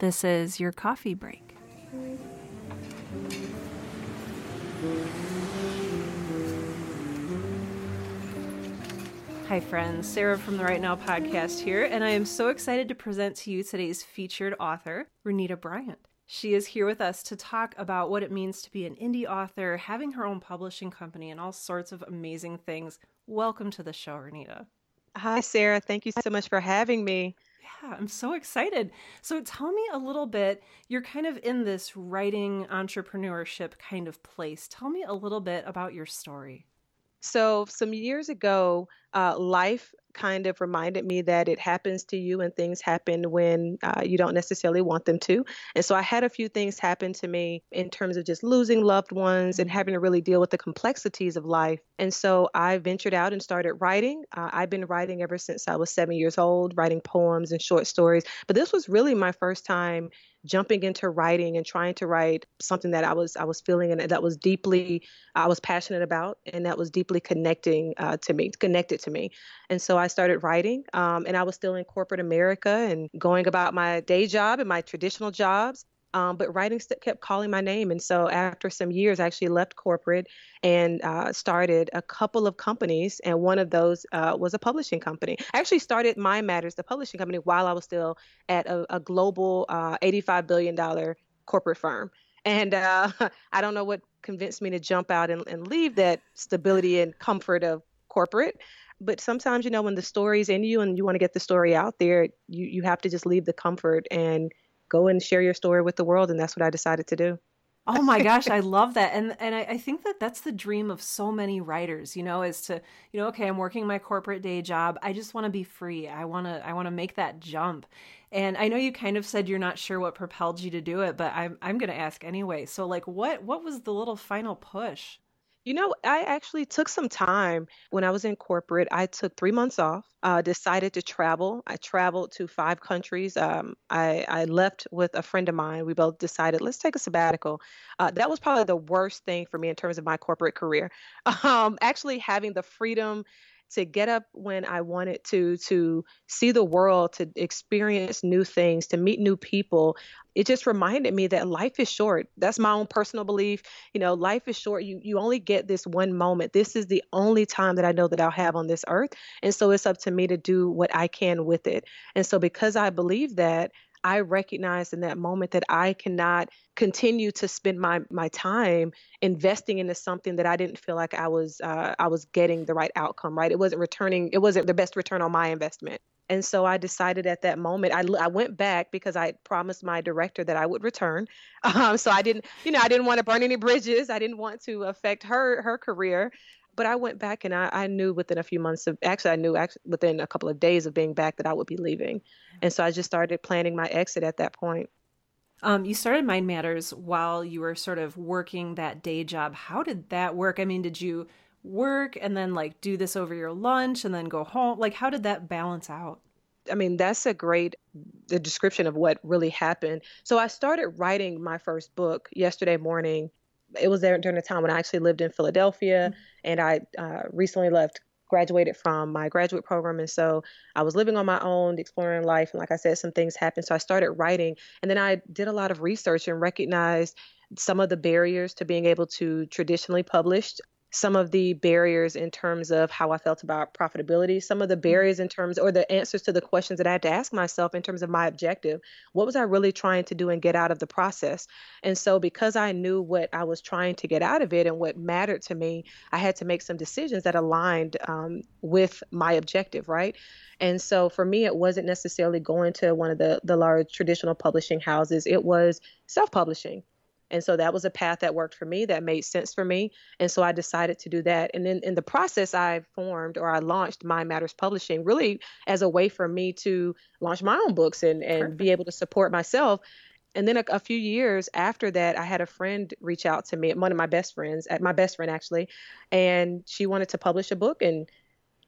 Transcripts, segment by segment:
This is your coffee break. Hi, friends. Sarah from the Right Now podcast here, and I am so excited to present to you today's featured author, Renita Bryant. She is here with us to talk about what it means to be an indie author, having her own publishing company, and all sorts of amazing things. Welcome to the show, Renita. Hi, Sarah. Thank you so much for having me. Yeah, I'm so excited. So tell me a little bit. You're kind of in this writing entrepreneurship kind of place. Tell me a little bit about your story. So, some years ago, uh, life kind of reminded me that it happens to you and things happen when uh, you don't necessarily want them to. And so I had a few things happen to me in terms of just losing loved ones and having to really deal with the complexities of life. And so I ventured out and started writing. Uh, I've been writing ever since I was seven years old, writing poems and short stories. But this was really my first time jumping into writing and trying to write something that I was I was feeling and that was deeply I was passionate about and that was deeply connecting uh, to me connected to me. And so I started writing um, and I was still in corporate America and going about my day job and my traditional jobs um, but writing st- kept calling my name. And so after some years, I actually left corporate and uh, started a couple of companies. And one of those uh, was a publishing company. I actually started Mind Matters, the publishing company, while I was still at a, a global uh, $85 billion corporate firm. And uh, I don't know what convinced me to jump out and, and leave that stability and comfort of corporate but sometimes you know when the story's in you and you want to get the story out there you you have to just leave the comfort and go and share your story with the world. And that's what I decided to do. oh my gosh, I love that. And and I, I, think that that's the dream of so many writers, you know, is to, you know, okay, I'm working my corporate day job. I just want to be free. I want to I want to make that jump. And I know you kind of said you're not sure what propelled you to do it, but I'm I'm going to ask anyway. So like what what was the little final push? You know, I actually took some time when I was in corporate. I took three months off, uh, decided to travel. I traveled to five countries. Um, I, I, left with a friend of mine. We both decided, let's take a sabbatical. Uh, that was probably the worst thing for me in terms of my corporate career. Um, actually, having the freedom to get up when I wanted to, to see the world, to experience new things, to meet new people. It just reminded me that life is short. That's my own personal belief. You know, life is short. You you only get this one moment. This is the only time that I know that I'll have on this earth. And so it's up to me to do what I can with it. And so because I believe that, I recognized in that moment that I cannot continue to spend my my time investing into something that I didn't feel like I was uh, I was getting the right outcome. Right, it wasn't returning. It wasn't the best return on my investment. And so I decided at that moment, I, I went back because I promised my director that I would return. Um, so I didn't, you know, I didn't want to burn any bridges. I didn't want to affect her her career but I went back and I, I, knew within a few months of actually I knew actually within a couple of days of being back that I would be leaving, and so I just started planning my exit at that point. Um, you started Mind Matters while you were sort of working that day job. How did that work? I mean, did you work and then like do this over your lunch and then go home? Like, how did that balance out? I mean, that's a great the description of what really happened. So I started writing my first book yesterday morning it was there during the time when I actually lived in Philadelphia, mm-hmm. and I uh, recently left, graduated from my graduate program, and so I was living on my own, exploring life, and like I said, some things happened, so I started writing, and then I did a lot of research and recognized some of the barriers to being able to traditionally publish some of the barriers in terms of how I felt about profitability, some of the mm-hmm. barriers in terms or the answers to the questions that I had to ask myself in terms of my objective. What was I really trying to do and get out of the process? And so, because I knew what I was trying to get out of it and what mattered to me, I had to make some decisions that aligned um, with my objective, right? And so, for me, it wasn't necessarily going to one of the, the large traditional publishing houses, it was self publishing. And so that was a path that worked for me, that made sense for me. And so I decided to do that. And then in the process, I formed or I launched Mind Matters Publishing really as a way for me to launch my own books and, and be able to support myself. And then a, a, few years after that, I had a friend reach out to me, one of my best friends, at my best friend actually, and she wanted to publish a book. And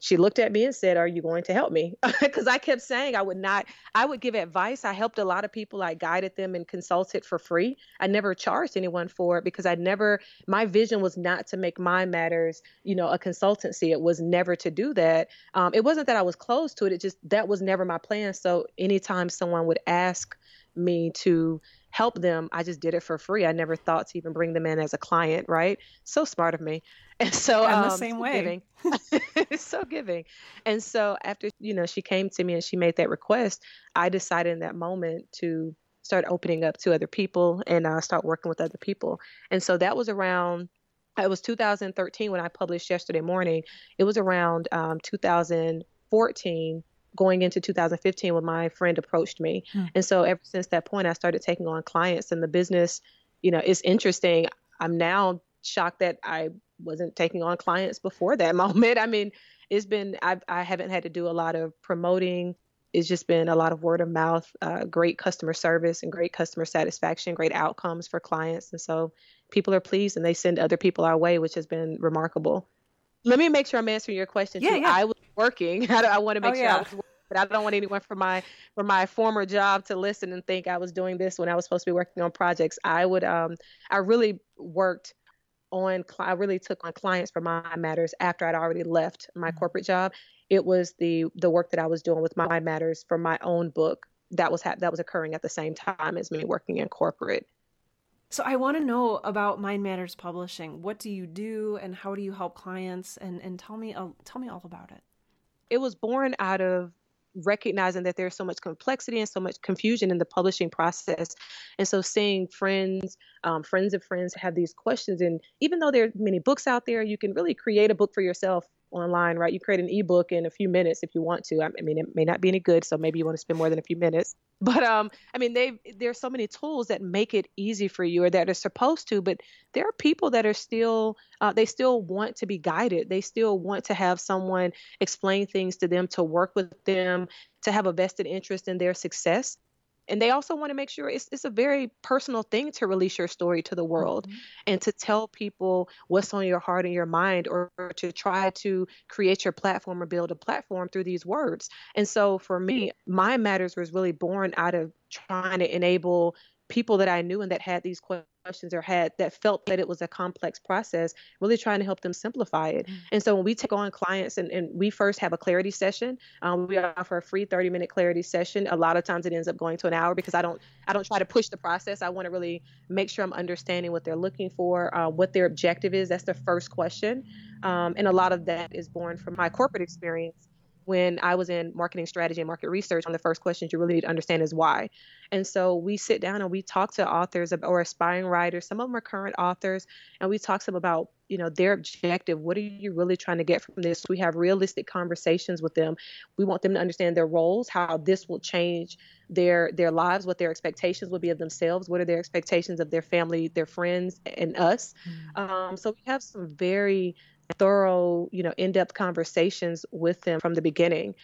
she looked at me and said, Are you going to help me? Because I kept saying I would not, I would give advice. I helped a lot of people. I guided them and consulted for free. I never charged anyone for it because I never, my vision was not to make Mind Matters, you know, a consultancy. It was never to do that. Um, it wasn't that I was close to it. It just, that was never my plan. So anytime someone would ask, me to help them. I just did it for free. I never thought to even bring them in as a client, right? So smart of me. And so I'm um, the same way. it's so giving. And so after, you know, she came to me and she made that request, I decided in that moment to start opening up to other people and uh, start working with other people. And so that was around it was 2013 when I published yesterday morning. It was around um, 2014 going into 2015 when my friend approached me. Hmm. And so ever since that point, I started taking on clients and the business, you know, it's interesting. I'm now shocked that I wasn't taking on clients before that moment. I mean, it's been, I've, I haven't had to do a lot of promoting. It's just been a lot of word of mouth, uh, great customer service and great customer satisfaction, great outcomes for clients. And so people are pleased and they send other people our way, which has been remarkable. Let me make sure I'm answering your question. Yeah, too. yeah. I was working. I, I want to make oh, sure yeah. I was working, but I don't want anyone from my from my former job to listen and think I was doing this when I was supposed to be working on projects. I would um I really worked on I really took on clients for Mind Matters after I'd already left my mm-hmm. corporate job. It was the the work that I was doing with Mind Matters for my own book that was ha- that was occurring at the same time as me working in corporate. So I want to know about Mind Matters Publishing. What do you do, and how do you help clients? And and tell me uh, tell me all about it. It was born out of recognizing that there's so much complexity and so much confusion in the publishing process. And so seeing friends, um, friends of friends have these questions. And even though there are many books out there, you can really create a book for yourself online, right? You create an ebook in a few minutes if you want to. I mean, it may not be any good, so maybe you want to spend more than a few minutes. But um, I mean, they there's so many tools that make it easy for you, or that are supposed to. But there are people that are still uh, they still want to be guided. They still want to have someone explain things to them, to work with them, to have a vested interest in their success and they also want to make sure it's, it's a very personal thing to release your story to the world mm-hmm. and to tell people what's on your heart and your mind or, or, to try to create your platform or build a platform through these words and so for me Mind Matters was really born out of trying to enable people that i knew and that had these questions or had that felt that it was a complex process, really trying to help them simplify it. Mm-hmm. And so when we take on clients and, and we first have a clarity session, um, we offer a free 30 minute clarity session. A lot of times it ends up going to an hour because I don't I don't try to push the process. I want to really make sure I'm understanding what they're looking for, uh, what their objective is. That's the first question. Um, and a lot of that is born from my corporate experience when I was in marketing strategy and market research, one of the first questions you really need to understand is why. And so we sit down and we talk to authors or aspiring writers. Some of them are current authors, and we talk to them about you know their objective. What are you really trying to get from this? We have realistic conversations with them. We want them to understand their roles, how this will change their their lives, what their expectations will be of themselves, what are their expectations of their family, their friends, and us. Mm-hmm. Um, so we have some very thorough, you know, in-depth conversations with them from the beginning.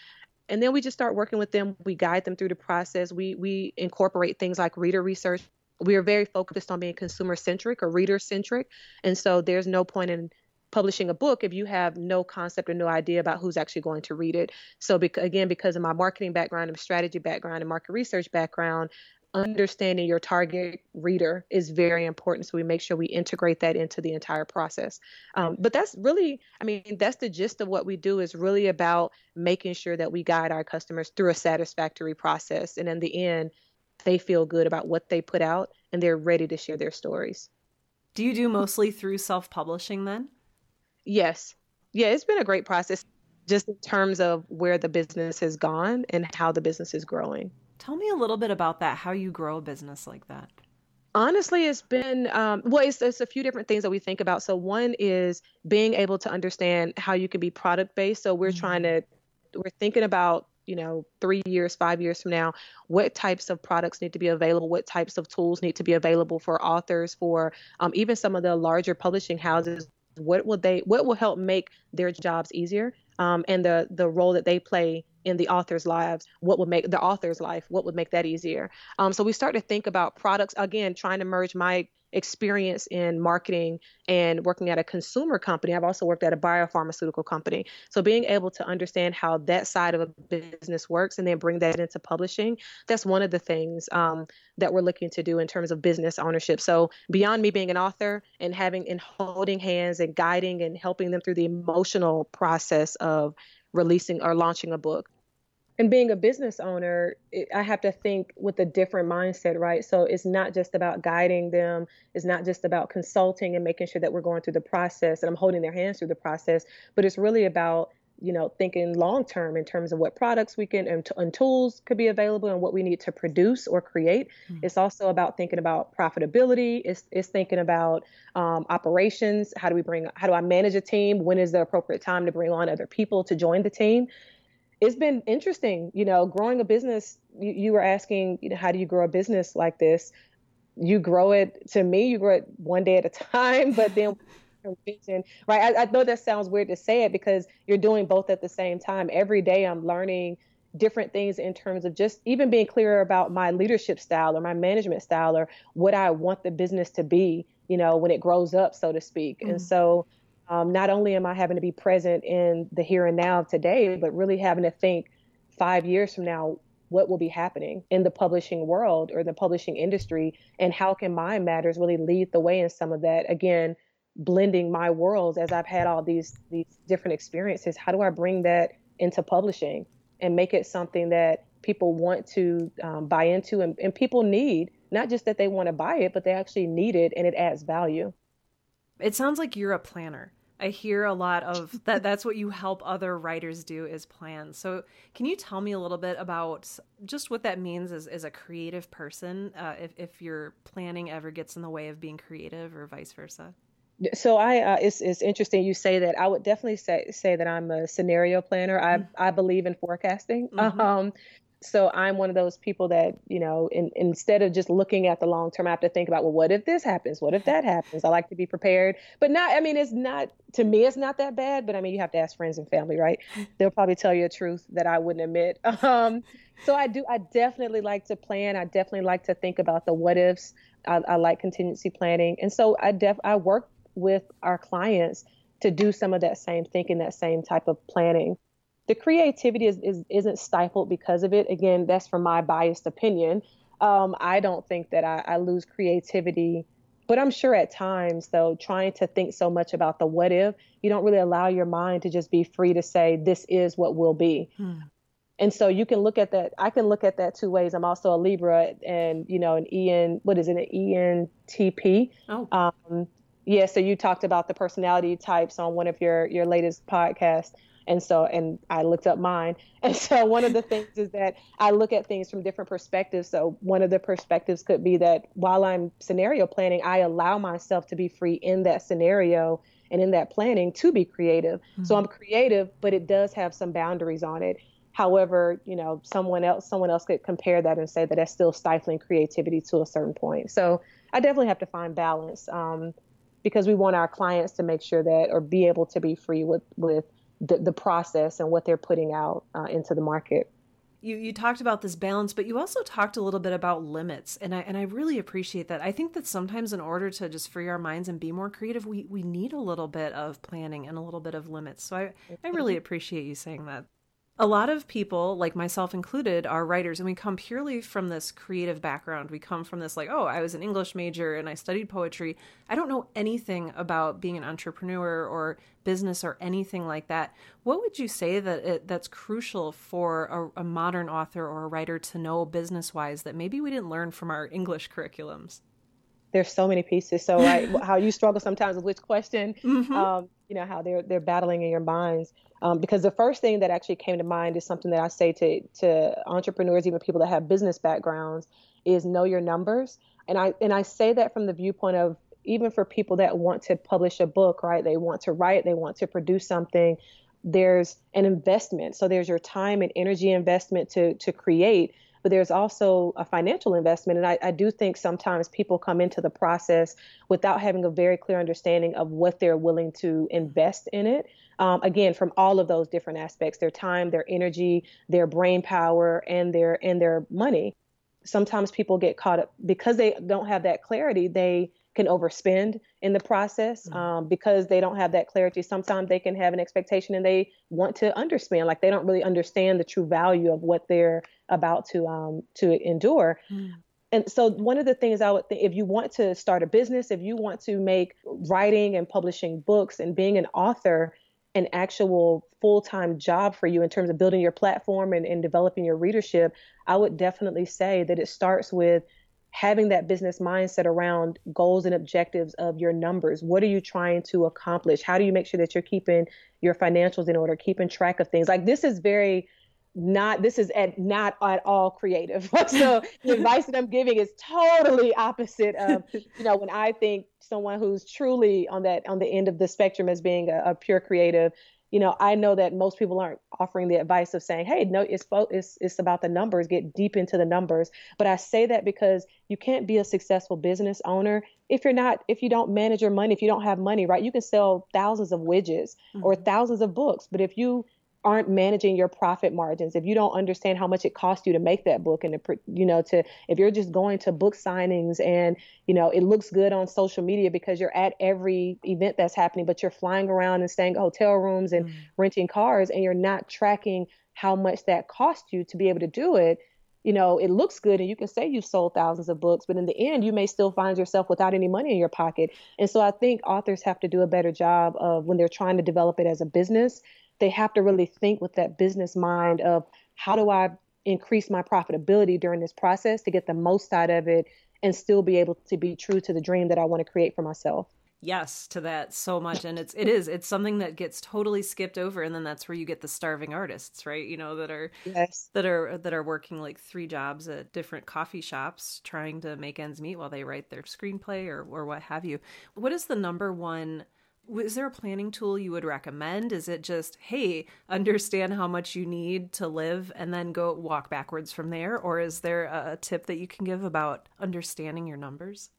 And then we just start working with them. We guide them through the process. We we incorporate things like reader research. We are very focused on being consumer centric or reader centric. And so there's no point in publishing a book if you have no concept or no idea about who's actually going to read it. So, again, because of my marketing background and strategy background and market research background, understanding your target reader is very important. So we make sure we integrate that into the entire process. Um, but that's really, I mean, that's the gist of what we do is really about making sure that we guide our customers through a satisfactory process. And in the end, they feel good about what they put out and they're ready to share their stories. Do you do mostly through self publishing then? Yes. Yeah, it's been a great process just in terms of where the business has gone and how the business is growing. Tell me a little bit about that, how you grow a business like that. Honestly, it's been, um, well, it's, it's a few different things that we think about. So, one is being able to understand how you can be product based. So, we're mm-hmm. trying to, we're thinking about you know three years five years from now what types of products need to be available what types of tools need to be available for authors for um, even some of the larger publishing houses what will they what will help make their jobs easier um, and the the role that they play in the author's lives what would make the author's life what would make that easier? Um, so we start to think about products again trying to merge my experience in marketing and working at a consumer company. I've also worked at a biopharmaceutical company. So being able to understand how that side of a business works and then bring that into publishing, that's one of the things um, that we're looking to do in terms of business ownership. So beyond me being an author and having and holding hands and guiding and helping them through the emotional process of releasing or launching a book, and being a business owner it, i have to think with a different mindset right? So it's not just about guiding them. It's not just about consulting and making sure that we're going through the process and i'm holding their hands through the process but it's really about you know thinking long term in terms of what products we can and, and, tools could be available and what we need to produce or create. Mm-hmm. it's also about thinking about profitability. It's, it's thinking about um, operations. How do we bring how do i manage a team? When is the appropriate time to bring on other people to join the team it's been interesting, you know, growing a business. You, you were asking, you know, how do you grow a business like this? You grow it to me, you grow it one day at a time, but then vision, right? I, I know that sounds weird to say it because you're doing both at the same time. Every day I'm learning different things in terms of just even being clearer about my leadership style or my management style or what I want the business to be, you know, when it grows up, so to speak. Mm-hmm. And so um, not only am I having to be present in the here and now of today, but really having to think five years from now, what will be happening in the publishing world or the publishing industry, and how can Mind Matters really lead the way in some of that? Again, blending my worlds as I've had all these these different experiences. How do I bring that into publishing and make it something that people want to um, buy into and, and people need? Not just that they want to buy it, but they actually need it and it adds value. It sounds like you're a planner. I hear a lot of that. That's what you help other writers do is plan. So, can you tell me a little bit about just what that means as, as a creative person? Uh, if if your planning ever gets in the way of being creative, or vice versa. So I, uh, it's it's interesting you say that. I would definitely say say that I'm a scenario planner. I mm-hmm. I believe in forecasting. Mm-hmm. Um, so I'm one of those people that, you know, in, instead of just looking at the long term, I have to think about, well, what if this happens? What if that happens? I like to be prepared, but not, I mean, it's not, to me, it's not that bad, but I mean, you have to ask friends and family, right? They'll probably tell you a truth that I wouldn't admit. Um, so I do, I definitely like to plan. I definitely like to think about the what ifs. I, I like contingency planning. And so I def, I work with our clients to do some of that same thinking, that same type of planning the creativity is, is isn't stifled because of it. Again, that's from my biased opinion. Um, I don't think that I, I lose creativity, but I'm sure at times though, trying to think so much about the what if, you don't really allow your mind to just be free to say this is what will be. Hmm. And so you can look at that. I can look at that two ways. I'm also a Libra and, you know, an EN, what is it, an ENTP. Oh. Um, yeah. So you talked about the personality types on one of your, your latest podcasts. And so, and I looked up mine. And so, one of the things is that I look at things from different perspectives. So, one of the perspectives could be that while I'm scenario planning, I allow myself to be free in that scenario and in that planning to be creative. Mm-hmm. So, I'm creative, but it does have some boundaries on it. However, you know, someone else, someone else could compare that and say that that's still stifling creativity to a certain point. So, I definitely have to find balance. Um, because we want our clients to make sure that or be able to be free with with the, the process and what they're putting out uh, into the market. You, you talked about this balance, but you also talked a little bit about limits, and I and I really appreciate that. I think that sometimes in order to just free our minds and be more creative, we we need a little bit of planning and a little bit of limits. So I I really appreciate you saying that a lot of people, like myself included, are writers, and we come purely from this creative background. We come from this, like, oh, I was an English major and I studied poetry. I don't know anything about being an entrepreneur or business or anything like that. What would you say that it, that's crucial for a, a modern author or a writer to know business wise that maybe we didn't learn from our English curriculums? There's so many pieces. So, right, how you struggle sometimes with which question, mm-hmm. um, you know, how they're they're battling in your minds. Um, because the first thing that actually came to mind is something that I say to to entrepreneurs, even people that have business backgrounds, is know your numbers. And I and I say that from the viewpoint of even for people that want to publish a book, right? They want to write, they want to produce something. There's an investment. So there's your time and energy investment to to create, but there's also a financial investment. And I, I do think sometimes people come into the process without having a very clear understanding of what they're willing to invest in it um, again from all of those different aspects their time their energy their brain power and their and their money sometimes people get caught up because they don't have that clarity they can overspend in the process mm-hmm. um, because they don't have that clarity. Sometimes they can have an expectation and they want to underspend like they don't really understand the true value of what they're about to um, to endure. Mm. And so one of the things I would think if you want to start a business, if you want to make writing and publishing books and being an author, an actual full time job for you in terms of building your platform and, and developing your readership, I would definitely say that it starts with having that business mindset around goals and objectives of your numbers. What are you trying to accomplish? How do you make sure that you're keeping your financials in order, keeping track of things? Like this is very not this is at not at all creative. so the advice that I'm giving is totally opposite of you know when I think someone who's truly on that on the end of the spectrum as being a, a pure creative. You know, I know that most people aren't offering the advice of saying, "Hey, no, it's it's it's about the numbers. Get deep into the numbers." But I say that because you can't be a successful business owner if you're not if you don't manage your money. If you don't have money, right? You can sell thousands of widgets mm-hmm. or thousands of books, but if you aren't managing your profit margins if you don't understand how much it costs you to make that book and to you know to if you're just going to book signings and you know it looks good on social media because you're at every event that's happening but you're flying around and staying hotel rooms and mm. renting cars and you're not tracking how much that cost you to be able to do it you know, it looks good and you can say you've sold thousands of books, but in the end, you may still find yourself without any money in your pocket. And so I think authors have to do a better job of when they're trying to develop it as a business, they have to really think with that business mind of how do I increase my profitability during this process to get the most out of it and still be able to be true to the dream that I want to create for myself. Yes to that so much. And it's it is it's something that gets totally skipped over. And then that's where you get the starving artists right? You know that are yes. that are that are working like three jobs at different coffee shops trying to make ends meet while they write their screenplay or or what have you. What is the number one is there a planning tool you would recommend? Is it just, hey, understand how much you need to live and then go walk backwards from there? Or is there a tip that you can give about understanding your numbers?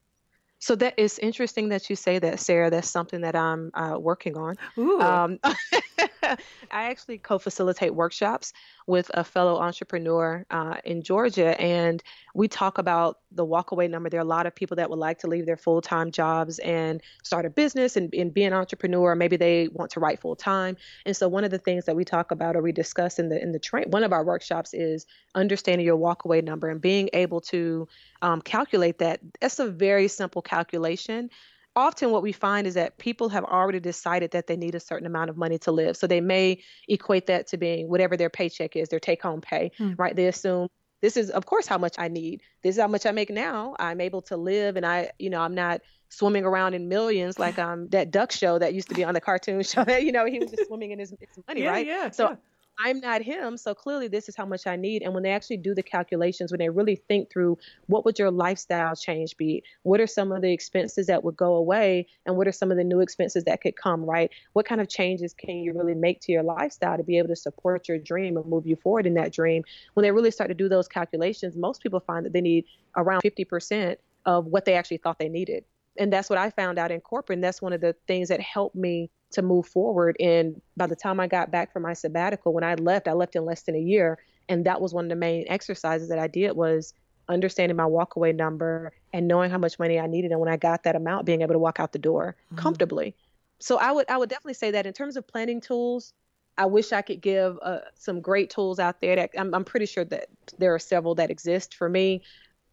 So that is interesting that you say that, Sarah. That's something that I'm uh, working on. Um, I actually co-facilitate workshops with a fellow entrepreneur uh, in Georgia, and we talk about the walkaway number. There are a lot of people that would like to leave their full-time jobs and start a business and, and be an entrepreneur. Maybe they want to write full-time, and so one of the things that we talk about or we discuss in the in the train one of our workshops is understanding your walkaway number and being able to um, calculate that. That's a very simple calculation often what we find is that people have already decided that they need a certain amount of money to live. So they may equate that to being whatever their paycheck is, their take home pay, mm. right? They assume this is of course how much I need. This is how much I make now. I'm able to live and I, you know, I'm not swimming around in millions like um that duck show that used to be on the cartoon show that you know he was just swimming in his, his money, yeah, right? Yeah. So yeah. I'm not him, so clearly this is how much I need. And when they actually do the calculations, when they really think through what would your lifestyle change be? What are some of the expenses that would go away? And what are some of the new expenses that could come, right? What kind of changes can you really make to your lifestyle to be able to support your dream and move you forward in that dream? When they really start to do those calculations, most people find that they need around 50% of what they actually thought they needed. And that's what I found out in corporate. And that's one of the things that helped me to move forward. And by the time I got back from my sabbatical, when I left, I left in less than a year. And that was one of the main exercises that I did was understanding my walkaway number and knowing how much money I needed. And when I got that amount, being able to walk out the door mm-hmm. comfortably. So I would I would definitely say that in terms of planning tools, I wish I could give uh, some great tools out there. That I'm, I'm pretty sure that there are several that exist for me.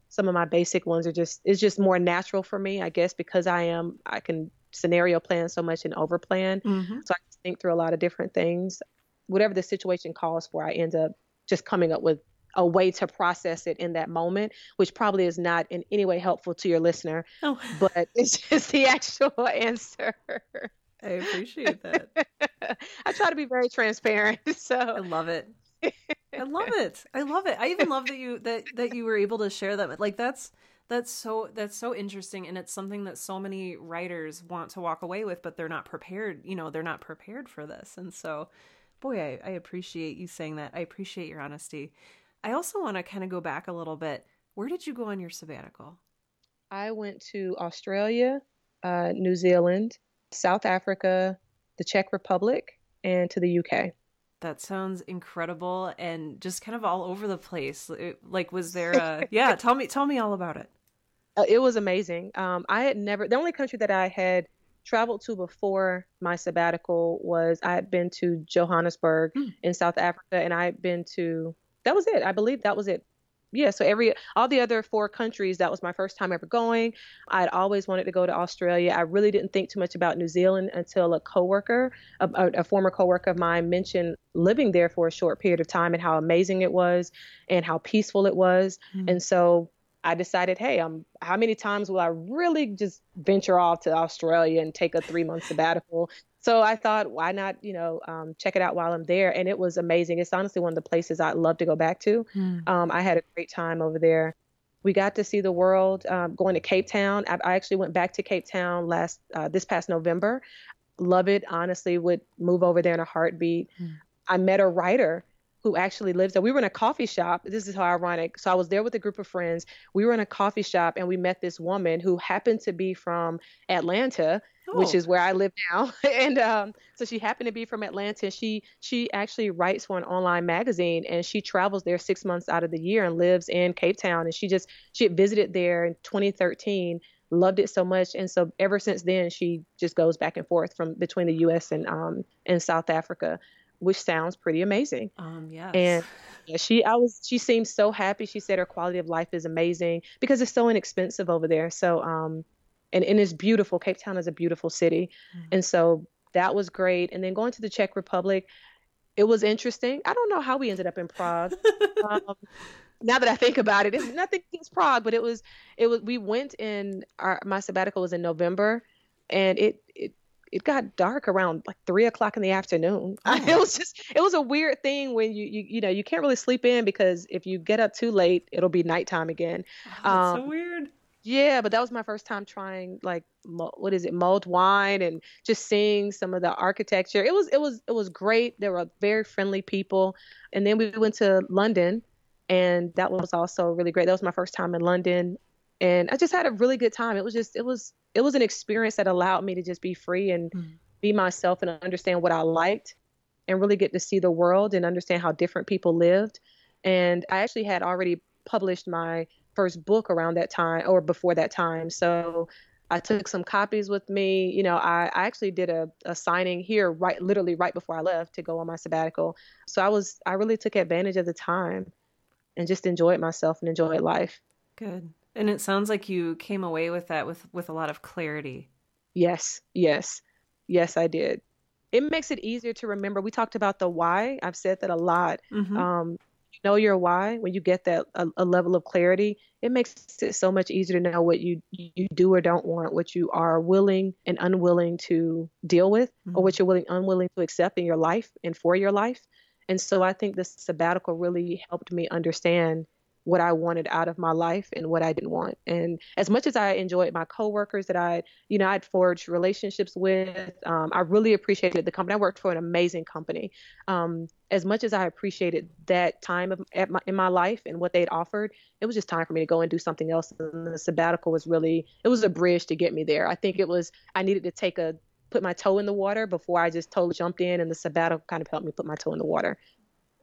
Some of my basic ones are just it's just more natural for me, I guess, because I am I can scenario plan so much and over plan. Mm-hmm. So I think through a lot of different things. Whatever the situation calls for, I end up just coming up with a way to process it in that moment, which probably is not in any way helpful to your listener. Oh. But it's just the actual answer. I appreciate that. I try to be very transparent. So I love it. I love it. I love it. I even love that you that that you were able to share that. Like that's that's so that's so interesting and it's something that so many writers want to walk away with but they're not prepared you know they're not prepared for this and so boy i, I appreciate you saying that i appreciate your honesty i also want to kind of go back a little bit where did you go on your sabbatical i went to australia uh, new zealand south africa the czech republic and to the uk that sounds incredible and just kind of all over the place. Like, was there a yeah? Tell me, tell me all about it. Uh, it was amazing. Um, I had never, the only country that I had traveled to before my sabbatical was I had been to Johannesburg mm. in South Africa, and I had been to, that was it. I believe that was it. yeah, so every all the other four countries, that was my first time ever going. I'd always wanted to go to Australia. I really didn't think too much about New Zealand until a coworker, a, a former coworker of mine, mentioned living there for a short period of time and how amazing it was and how peaceful it was. Mm-hmm. And so I decided, hey, um, how many times will I really just venture off to Australia and take a three month sabbatical? So I thought, why not, you know, um, check it out while I'm there? And it was amazing. It's honestly one of the places I'd love to go back to. Mm. Um, I had a great time over there. We got to see the world. Um, going to Cape Town. I, I, actually went back to Cape Town last uh, this past November. Love it. Honestly, would move over there in a heartbeat. Mm. I met a writer who actually lives there. We were in a coffee shop. This is how ironic. So I was there with a group of friends. We were in a coffee shop and we met this woman who happened to be from Atlanta oh. which is where I live now. and um, so she happened to be from Atlanta. And she she actually writes for an online magazine, and she travels there six months out of the year and lives in Cape Town. And she just she had visited there in 2013 loved it so much and so ever since then she just goes back and forth from between the US and um and South Africa which sounds pretty amazing um yes and yeah, she I was she seemed so happy she said her quality of life is amazing because it's so inexpensive over there so um and, and it's beautiful. Cape Town is a beautiful city. Mm-hmm. And so that was great. And then going to the Czech Republic, it was interesting. I don't know how we ended up in Prague. um, now that I think about it, it's nothing against Prague, but it was it was we went in our my sabbatical was in November, and it it it got dark around like three o'clock in the afternoon. Oh. it was just it was a weird thing when you you you know you can't really sleep in because if you get up too late, it'll be nighttime again. Oh, that's um, so weird. Yeah, but that was my first time trying like what is it, mulled wine, and just seeing some of the architecture. It was it was it was great. There were very friendly people, and then we went to London, and that was also really great. That was my first time in London, and I just had a really good time. It was just it was it was an experience that allowed me to just be free and mm. be myself and understand what I liked, and really get to see the world and understand how different people lived. And I actually had already published my first book around that time or before that time. So I took some copies with me. You know, I, I actually did a, a signing here right literally right before I left to go on my sabbatical. So I was I really took advantage of the time and just enjoyed myself and enjoyed life. Good. And it sounds like you came away with that with with a lot of clarity. Yes. Yes. Yes, I did. It makes it easier to remember. We talked about the why. I've said that a lot. Mm-hmm. Um, know your why, when you get that a, a, level of clarity, it makes it so much easier to know what you you do or don't want, what you are willing and unwilling to deal with, mm-hmm. or what you're willing unwilling to accept in your life and for your life. And so I think this sabbatical really helped me understand what I wanted out of my life and what I didn't want. And as much as I enjoyed my coworkers that I, you know, I'd forged relationships with, um, I really appreciated the company. I worked for an amazing company. Um, as much as I appreciated that time of, my, in my life and what they'd offered, it was just time for me to go and do something else. And the sabbatical was really, it was a bridge to get me there. I think it was, I needed to take a, put my toe in the water before I just totally jumped in, and the sabbatical kind of helped me put my toe in the water.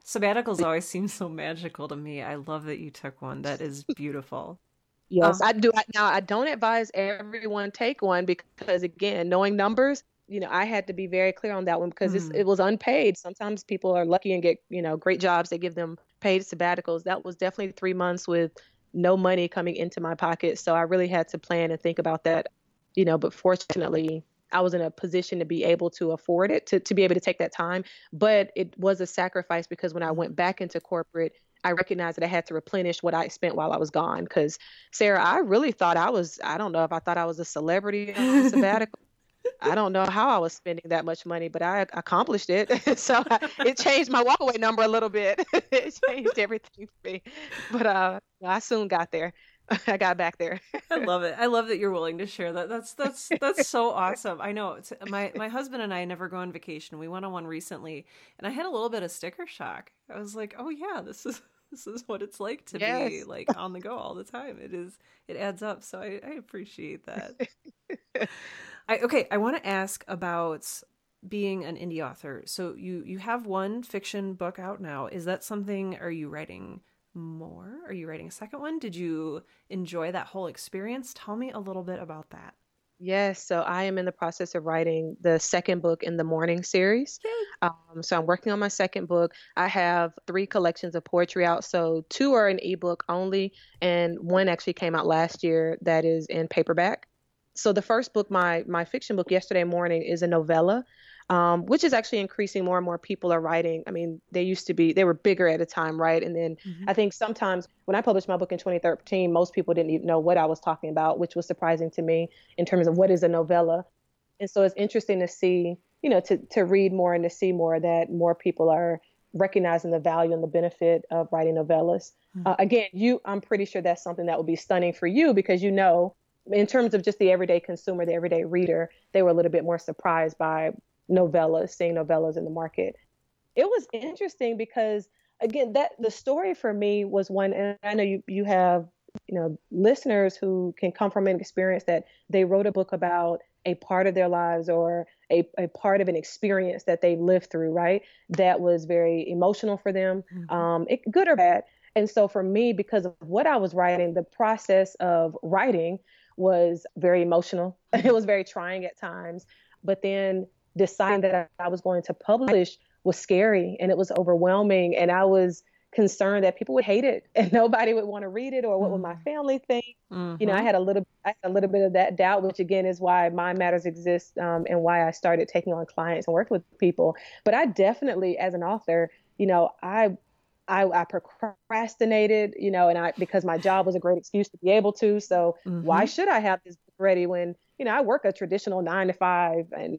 Sabbaticals always seem so magical to me. I love that you took one. That is beautiful. yes, um, I do. Now, I don't advise everyone take one because, again, knowing numbers, you know, I had to be very clear on that one because mm. it was unpaid. Sometimes people are lucky and get, you know, great jobs. They give them paid sabbaticals. That was definitely three months with no money coming into my pocket. So I really had to plan and think about that, you know, but fortunately, I was in a position to be able to afford it, to, to be able to take that time. But it was a sacrifice because when I went back into corporate, I recognized that I had to replenish what I spent while I was gone. Because Sarah, I really thought I was, I don't know if I thought I was a celebrity on sabbatical. I don't know how I was spending that much money, but I accomplished it. so I, it changed my walkaway number a little bit. it changed everything for me. But uh, I soon got there. I got back there. I love it. I love that you're willing to share that. That's that's that's so awesome. I know it's, my my husband and I never go on vacation. We went on one recently, and I had a little bit of sticker shock. I was like, "Oh yeah, this is this is what it's like to yes. be like on the go all the time." It is. It adds up. So I, I appreciate that. I okay. I want to ask about being an indie author. So you you have one fiction book out now. Is that something? Are you writing? More? Are you writing a second one? Did you enjoy that whole experience? Tell me a little bit about that. Yes, so I am in the process of writing the second book in the Morning series. Um, so I'm working on my second book. I have three collections of poetry out. So two are in ebook only, and one actually came out last year that is in paperback. So the first book, my my fiction book, Yesterday Morning, is a novella um, which is actually increasing. More and more people are writing. I mean, they used to be, they were bigger at a time, right? And then mm-hmm. I think sometimes when I published my book in 2013, most people didn't even know what I was talking about, which was surprising to me in terms of what is a novella. And so it's interesting to see, you know, to, to read more and to see more that more people are recognizing the value and the benefit of writing novellas. Mm-hmm. Uh, again, you, I'm pretty sure that's something that would be stunning for you because you know, in terms of just the everyday consumer, the everyday reader, they were a little bit more surprised by novellas, seeing novellas in the market. It was interesting because again, that the story for me was one, and I know you you have you know listeners who can come from an experience that they wrote a book about a part of their lives or a, a part of an experience that they lived through, right? That was very emotional for them, mm-hmm. um, it, good or bad. And so for me, because of what I was writing, the process of writing was very emotional. it was very trying at times. But then deciding that I was going to publish was scary and it was overwhelming. And I was concerned that people would hate it and nobody would want to read it or what would my mm-hmm. family think. Mm-hmm. You know, I mm-hmm. had a little, I had a little bit of that doubt, which again is why Mind Matters exists um, and why I started taking on clients and working with people. But I definitely, as an author, you know, I I, I, procrastinated, you know, and I because my job was a great excuse to be able to. So mm-hmm. why should I have this book ready when you know, I work a traditional nine to five and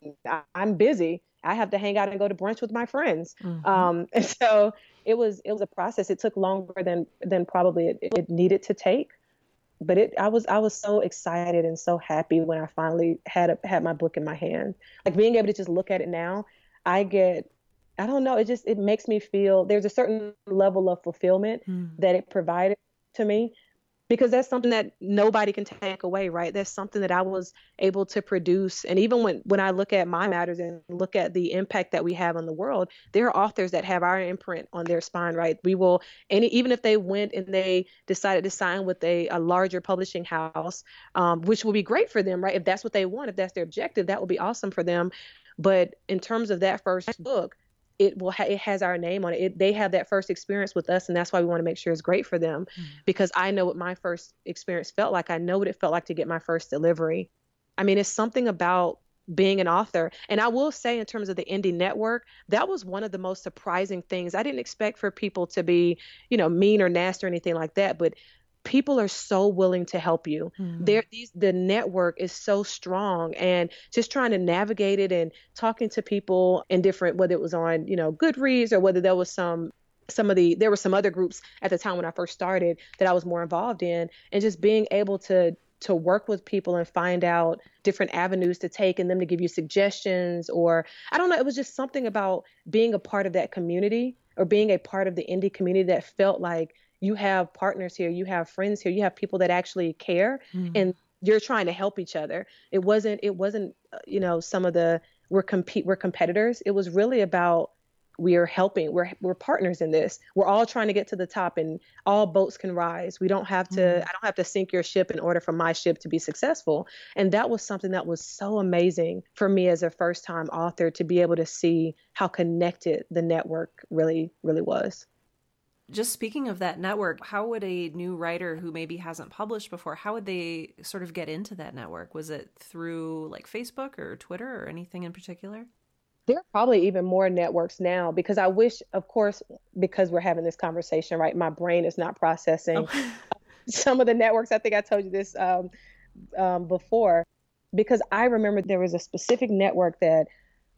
I'm busy. I have to hang out and go to brunch with my friends. Mm-hmm. Um, and so it was, it was a process. It took longer than, than probably it, it needed to take. But it, I was, I was so excited and so happy when I finally had a, had my book in my hand. Like being able to just look at it now, I get, I don't know, it just, it makes me feel there's a certain level of fulfillment mm. that it provided to me because that's something that nobody can take away right? That's something that i was able to produce. And even when when i look at Mind Matters and look at the impact that we have on the world there are authors that have our imprint on their spine right? We will and even if they went and they decided to sign with a, a larger publishing house um, which will be great for them right? If that's what they want if that's their objective that will be awesome for them. But in terms of that first book it will ha- it has our name on it. it. They have that first experience with us, and that's why we want to make sure it's great for them. Mm-hmm. Because I know what my first experience felt like. I know what it felt like to get my first delivery. I mean, it's something about being an author. And I will say, in terms of the indie network, that was one of the most surprising things. I didn't expect for people to be, you know, mean or nasty or anything like that, but people are so willing to help you. Mm-hmm. There, these the network is so strong, and just trying to navigate it and talking to people in different, whether it was on you know Goodreads or whether there was some some of the there were some other groups at the time when I first started that I was more involved in, and just being able to to work with people and find out different avenues to take and them to give you suggestions or I don't know it was just something about being a part of that community or being a part of the indie community that felt like you have partners here, you have friends here, you have people that actually care mm. and you're trying to help each other. It wasn't it wasn't uh, you know some of the we're compete we're competitors. It was really about we are helping. We're we're partners in this. We're all trying to get to the top and all boats can rise. We don't have to mm. I don't have to sink your ship in order for my ship to be successful. And that was something that was so amazing for me as a first-time author to be able to see how connected the network really really was. Just speaking of that network, how would a new writer who maybe hasn't published before, how would they sort of get into that network? Was it through like Facebook or Twitter or anything in particular? There are probably even more networks now because I wish, of course, because we're having this conversation, right? My brain is not processing oh. some of the networks. I think I told you this um, um, before because I remember there was a specific network that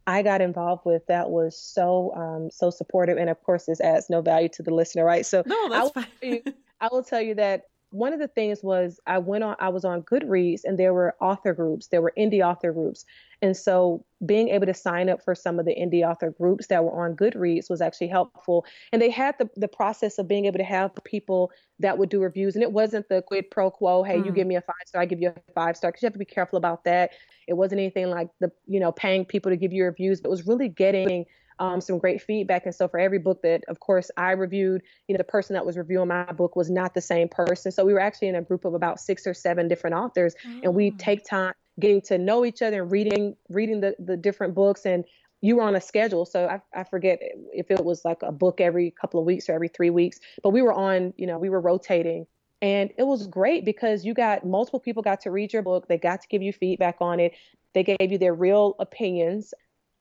I got involved with that was so um, so supportive, and of course, this adds no value to the listener, right? So no, that's I fine. you, I will tell you that one of the things was I went on I was on Goodreads and there were author groups, there were indie author groups. And so being able to sign up for some of the indie author groups that were on Goodreads was actually helpful. And they had the, the process of being able to have people that would do reviews. And it wasn't the quid pro quo, hey, mm. you give me a five star, I give you a five star, because you have to be careful about that. It wasn't anything like the, you know, paying people to give you reviews, but it was really getting um, some great feedback. And so for every book that, of course, I reviewed, you know, the person that was reviewing my book was not the same person. So we were actually in a group of about six or seven different authors, and we mm. take time getting to know each other and reading reading the, the different books and you were on a schedule so I, I forget if it was like a book every couple of weeks or every three weeks but we were on you know we were rotating and it was great because you got multiple people got to read your book they got to give you feedback on it they gave you their real opinions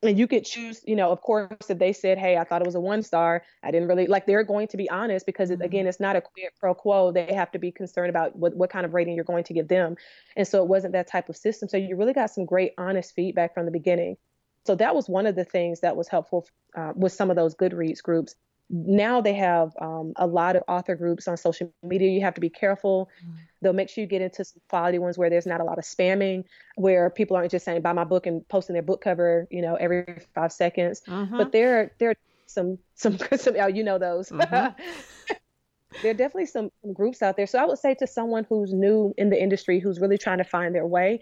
and you could choose you know of course if they said hey i thought it was a one star i didn't really like they're going to be honest because it, again mm-hmm. it's not a quid pro quo. They have to be concerned about what, what kind of rating you're going to give them. And so it wasn't that type of system. So you really got some great honest feedback from the beginning. So that was one of the things that was helpful uh, with some of those goodreads groups now they have um, a lot of author groups on social media. You have to be careful. Mm. They'll make sure you get into some quality ones where there's not a lot of spamming, where people aren't just saying buy my book and posting their book cover, you know, every five seconds. Mm-hmm. But there, there are some, some, some, oh, you know those. Mm-hmm. there are definitely some groups out there. So I would say to someone who's new in the industry, who's really trying to find their way,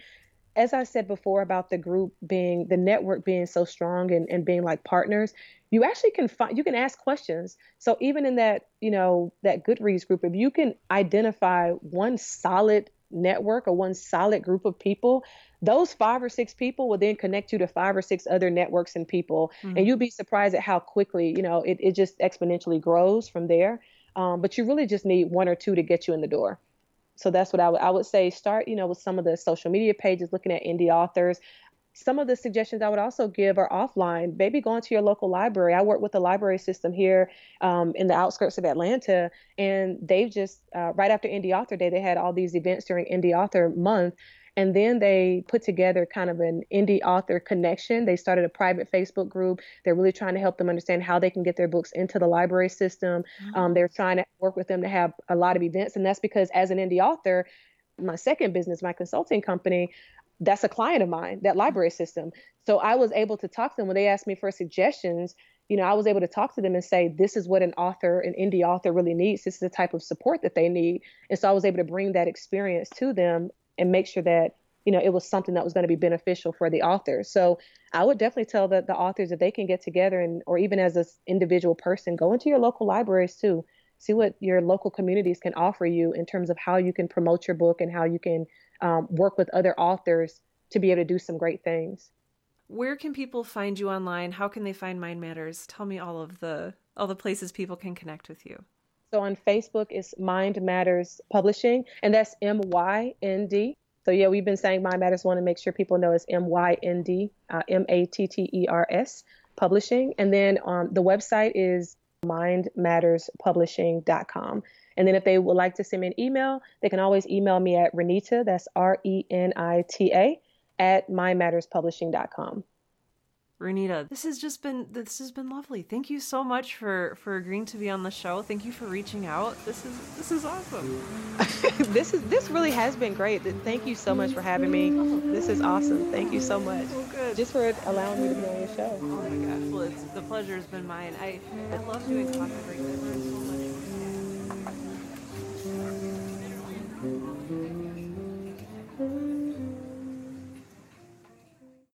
as I said before about the group being the network being so strong and, and being like partners, you actually can find you can ask questions. So even in that, you know, that Goodreads group, if you can identify one solid network or one solid group of people, those five or six people will then connect you to five or six other networks and people. Mm-hmm. And you'll be surprised at how quickly, you know, it, it just exponentially grows from there. Um, but you really just need one or two to get you in the door so that's what I would would say start you know with some of the social media pages looking at indie authors some of the suggestions I would also give are offline. Maybe going to your local library. I work with the library system here um, in the outskirts of Atlanta, and they've just uh, right after Indie Author Day, they had all these events during Indie Author Month, and then they put together kind of an indie author connection. They started a private Facebook group. They're really trying to help them understand how they can get their books into the library system. Mm-hmm. Um, they're trying to work with them to have a lot of events. And that's because as an indie author, my second business, my consulting company, that's a client of mine, that library system. So I was able to talk to them when they asked me for suggestions. You know, I was able to talk to them and say, this is what an author, an indie author really needs. This is the type of support that they need. And so I was able to bring that experience to them and make sure that you know it was something that was going to be beneficial for the author. So i would definitely tell the, the authors that they can get together and or even as an individual person go into your local libraries too. See what your local communities can offer you in terms of how you can promote your book and how you can um, work with other authors to be able to do some great things. Where can people find you online? How can they find mind matters? Tell me all of the all the places people can connect with you so on Facebook, it's Mind Matters Publishing, and that's M Y N D. So yeah, we've been saying Mind Matters. Want to make sure people know it's M Y N D, uh, M A T T E R S Publishing, and then um, the website is mindmatterspublishing.com. And then if they would like to send me an email, they can always email me at Renita, that's R E N I T A, at mindmatterspublishing.com. Renita, this has just been this has been lovely. Thank you so much for for agreeing to be on the show. Thank you for reaching out. This is this is awesome. this is this really has been great. Thank you so much for having me. This is awesome. Thank you so much. Oh, good. Just for allowing me to be on your show. Oh my gosh. Well, it's the pleasure has been mine. I I love doing coffee breaks. I've learned so much.